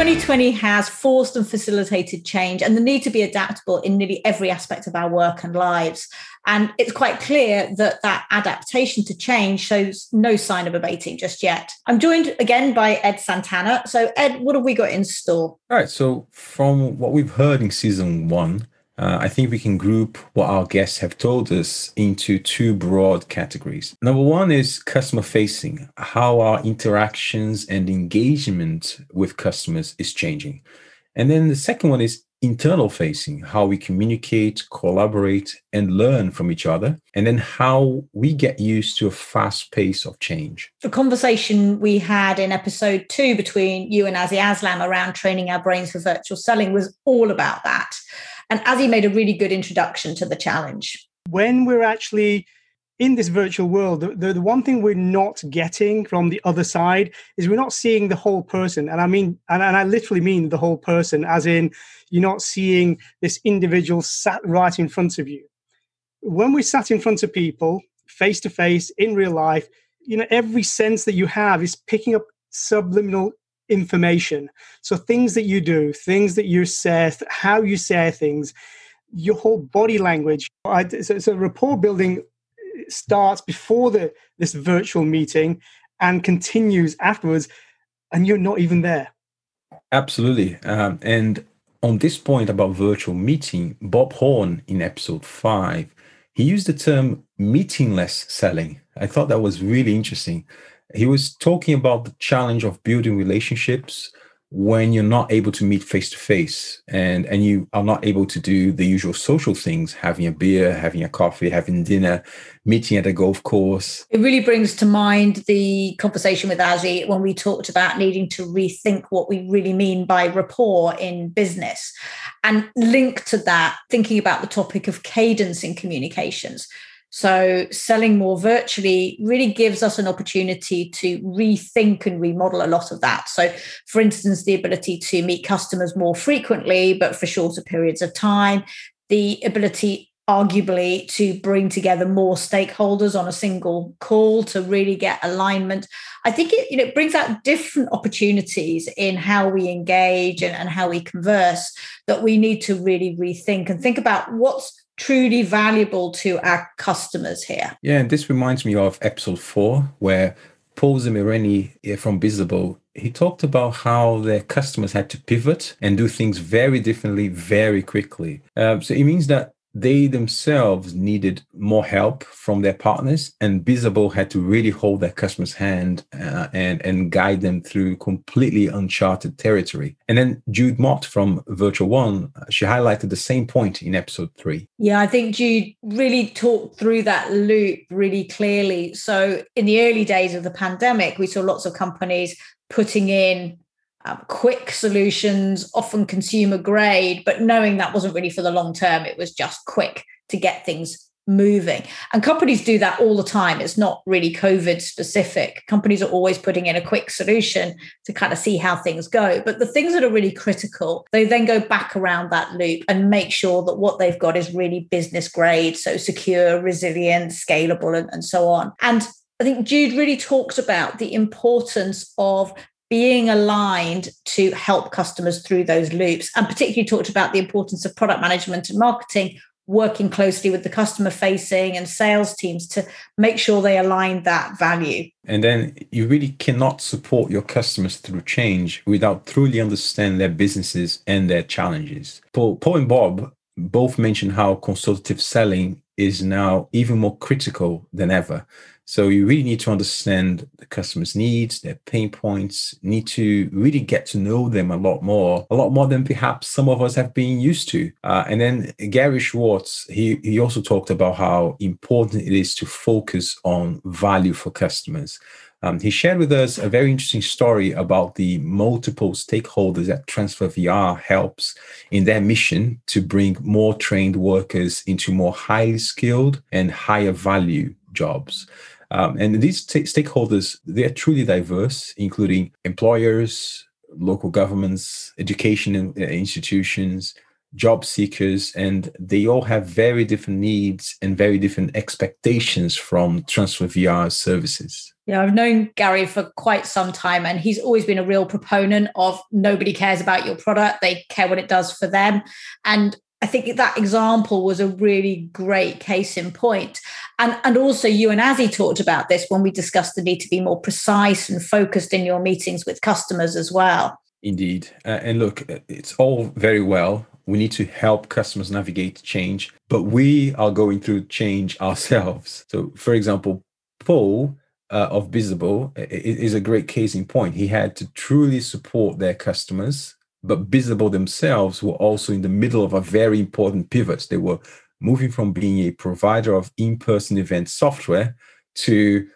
2020 has forced and facilitated change and the need to be adaptable in nearly every aspect of our work and lives. And it's quite clear that that adaptation to change shows no sign of abating just yet. I'm joined again by Ed Santana. So, Ed, what have we got in store? All right. So, from what we've heard in season one, uh, I think we can group what our guests have told us into two broad categories. Number one is customer facing, how our interactions and engagement with customers is changing. And then the second one is internal facing, how we communicate, collaborate, and learn from each other. And then how we get used to a fast pace of change. The conversation we had in episode two between you and Azi Aslam around training our brains for virtual selling was all about that. And Azi made a really good introduction to the challenge. When we're actually in this virtual world, the, the, the, one thing we're not getting from the other side is we're not seeing the whole person. And I mean, and, and I literally mean the whole person, as in you're not seeing this individual sat right in front of you. When we're sat in front of people, face to face, in real life, you know, every sense that you have is picking up subliminal information. So things that you do, things that you say, how you say things, your whole body language. So, so rapport building starts before the this virtual meeting and continues afterwards, and you're not even there. Absolutely, um, and on this point about virtual meeting, Bob Horn in episode five, he used the term meetingless selling. I thought that was really interesting he was talking about the challenge of building relationships when you're not able to meet face to face and and you are not able to do the usual social things having a beer having a coffee having dinner meeting at a golf course. It really brings to mind the conversation with Azi when we talked about needing to rethink what we really mean by rapport in business. And link to that thinking about the topic of cadence in communications so, selling more virtually really gives us an opportunity to rethink and remodel a lot of that. So, for instance, the ability to meet customers more frequently, but for shorter periods of time, the ability arguably to bring together more stakeholders on a single call to really get alignment i think it you know brings out different opportunities in how we engage and, and how we converse that we need to really rethink and think about what's truly valuable to our customers here. Yeah, and this reminds me of episode four, where Paul Zimmereni from Bizzabo, he talked about how their customers had to pivot and do things very differently very quickly. Uh, so it means that they themselves needed more help from their partners and Bizzabo had to really hold their customers hand uh, and and guide them through completely uncharted territory. And then jude mott from virtual one uh, she highlighted the same point in episode three. Yeah i think jude really talked through that loop really clearly. So in the early days of the pandemic we saw lots of companies putting in um, quick solutions, often consumer grade, but knowing that wasn't really for the long term. It was just quick to get things moving. And companies do that all the time. It's not really COVID specific. Companies are always putting in a quick solution to kind of see how things go. But the things that are really critical, they then go back around that loop and make sure that what they've got is really business grade, so secure, resilient, scalable, and, and so on. And I think Jude really talks about the importance of being aligned to help customers through those loops. And particularly talked about the importance of product management and marketing working closely with the customer facing and sales teams to make sure they align that value. And then you really cannot support your customers through change without truly understanding their businesses and their challenges. Paul, paul and bob both mentioned how consultative selling is now even more critical than ever so you really need to understand the customer's needs, their pain points, need to really get to know them a lot more, a lot more than perhaps some of us have been used to. Uh, and then Gary Schwartz, he, he also talked about how important it is to focus on value for customers. Um, he shared with us a very interesting story about the multiple stakeholders that Transfer VR helps in their mission to bring more trained workers into more highly skilled and higher value jobs. Um, and these t- stakeholders, they are truly diverse, including employers, local governments, education uh, institutions, job seekers, and they all have very different needs and very different expectations from Transfer VR services. You know, I've known Gary for quite some time, and he's always been a real proponent of nobody cares about your product, they care what it does for them. And I think that example was a really great case in point. And, and also, you and Azi talked about this when we discussed the need to be more precise and focused in your meetings with customers as well. Indeed. Uh, and look, it's all very well. We need to help customers navigate change, but we are going through change ourselves. So, for example, Paul uh, of Bizzabo is a great case in point. He had to truly support their customers, but Bizzabo themselves were also in the middle of a very important pivot. They were moving from being a provider of in person event software to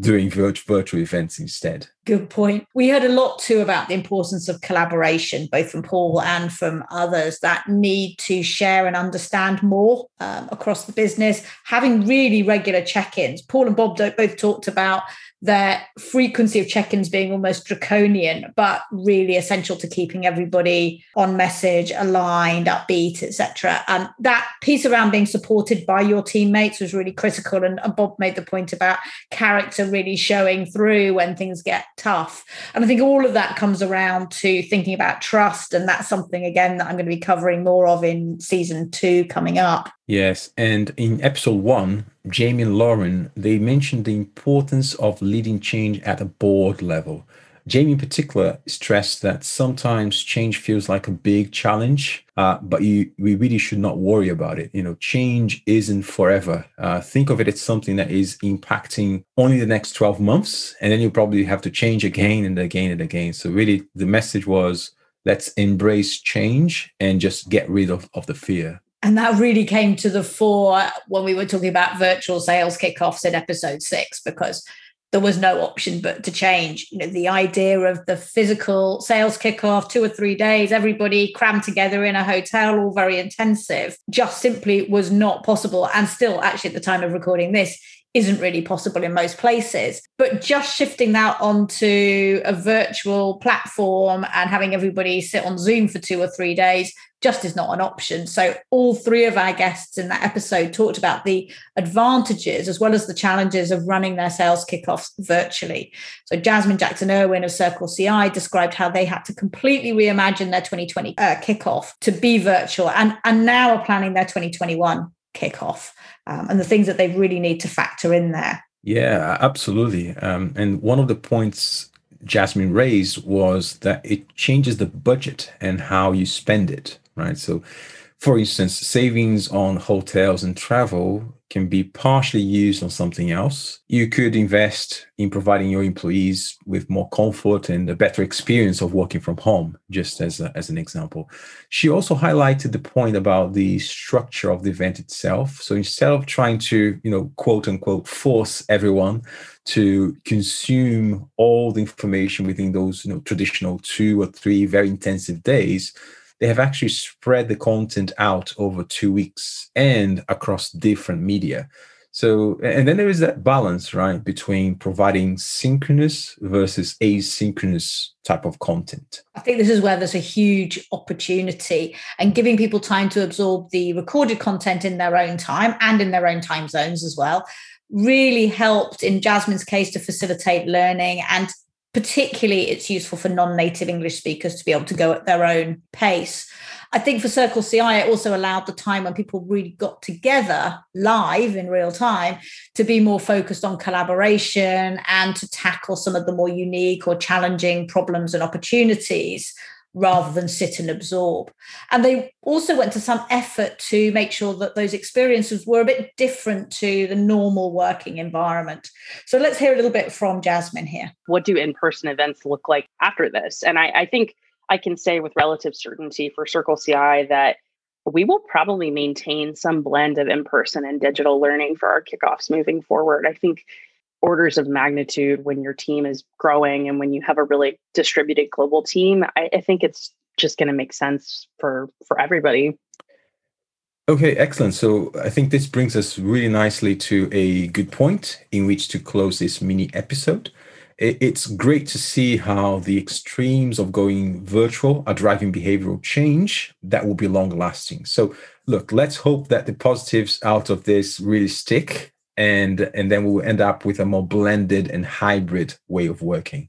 doing virtual events instead. Good point. We heard a lot too about the importance of collaboration, both from Paul and from others that need to share and understand more um, across the business, having really regular check ins. Paul and Bob both talked about their frequency of check-ins being almost draconian but really essential to keeping everybody on message aligned upbeat etc and that piece around being supported by your teammates was really critical and, bob made the point about character really showing through when things get tough. And i think all of that comes around to thinking about trust. And that's something again that i'm going to be covering more of in season two coming up. Yes, and in episode one, Jamie and Lauren they mentioned the importance of leading change at a board level. Jamie, in particular, stressed that sometimes change feels like a big challenge, uh, but you, we really should not worry about it. You know, change isn't forever. Uh, think of it as something that is impacting only the next 12 months, and then you probably have to change again and again and again. So, really, the message was let's embrace change and just get rid of, of the fear. And that really came to the fore when we were talking about virtual sales kickoffs in episode six, because there was no option but to change. You know, the idea of the physical sales kickoff, two or three days, everybody crammed together in a hotel, all very intensive, just simply was not possible. And still, actually, at the time of recording this, isn't really possible in most places. But just shifting that onto a virtual platform and having everybody sit on Zoom for two or three days just is not an option. So, all three of our guests in that episode talked about the advantages as well as the challenges of running their sales kickoffs virtually. So, Jasmine Jackson Irwin of Circle CI described how they had to completely reimagine their 2020 uh, kickoff to be virtual and, and now are planning their 2021 kickoff um, and the things that they really need to factor in there. Yeah, absolutely. Um, and one of the points Jasmine raised was that it changes the budget and how you spend it right? So, for instance, savings on hotels and travel can be partially used on something else. You could invest in providing your employees with more comfort and a better experience of working from home, just as, a, as an example. She also highlighted the point about the structure of the event itself. So instead of trying to, you know, quote unquote, force everyone to consume all the information within those, you know, traditional two or three very intensive days, they have actually spread the content out over two weeks and across different media. So, and then there is that balance, right, between providing synchronous versus asynchronous type of content. I think this is where there's a huge opportunity and giving people time to absorb the recorded content in their own time and in their own time zones as well really helped in Jasmine's case to facilitate learning and particularly it's useful for non-native english speakers to be able to go at their own pace. I think for circle ci it also allowed the time when people really got together live in real time to be more focused on collaboration and to tackle some of the more unique or challenging problems and opportunities rather than sit and absorb. And they also went to some effort to make sure that those experiences were a bit different to the normal working environment. So let's hear a little bit from Jasmine here. What do in person events look like after this? And I, I think I can say with relative certainty for Circle CI that we will probably maintain some blend of in person and digital learning for our kickoffs moving forward. I think orders of magnitude when your team is growing and when you have a really distributed global team i, I think it's just going to make sense for for everybody. Okay excellent. So i think this brings us really nicely to a good point in which to close this mini episode. It's great to see how the extremes of going virtual are driving behavioral change that will be long lasting so look let's hope that the positives out of this really stick and and then we'll end up with a more blended and hybrid way of working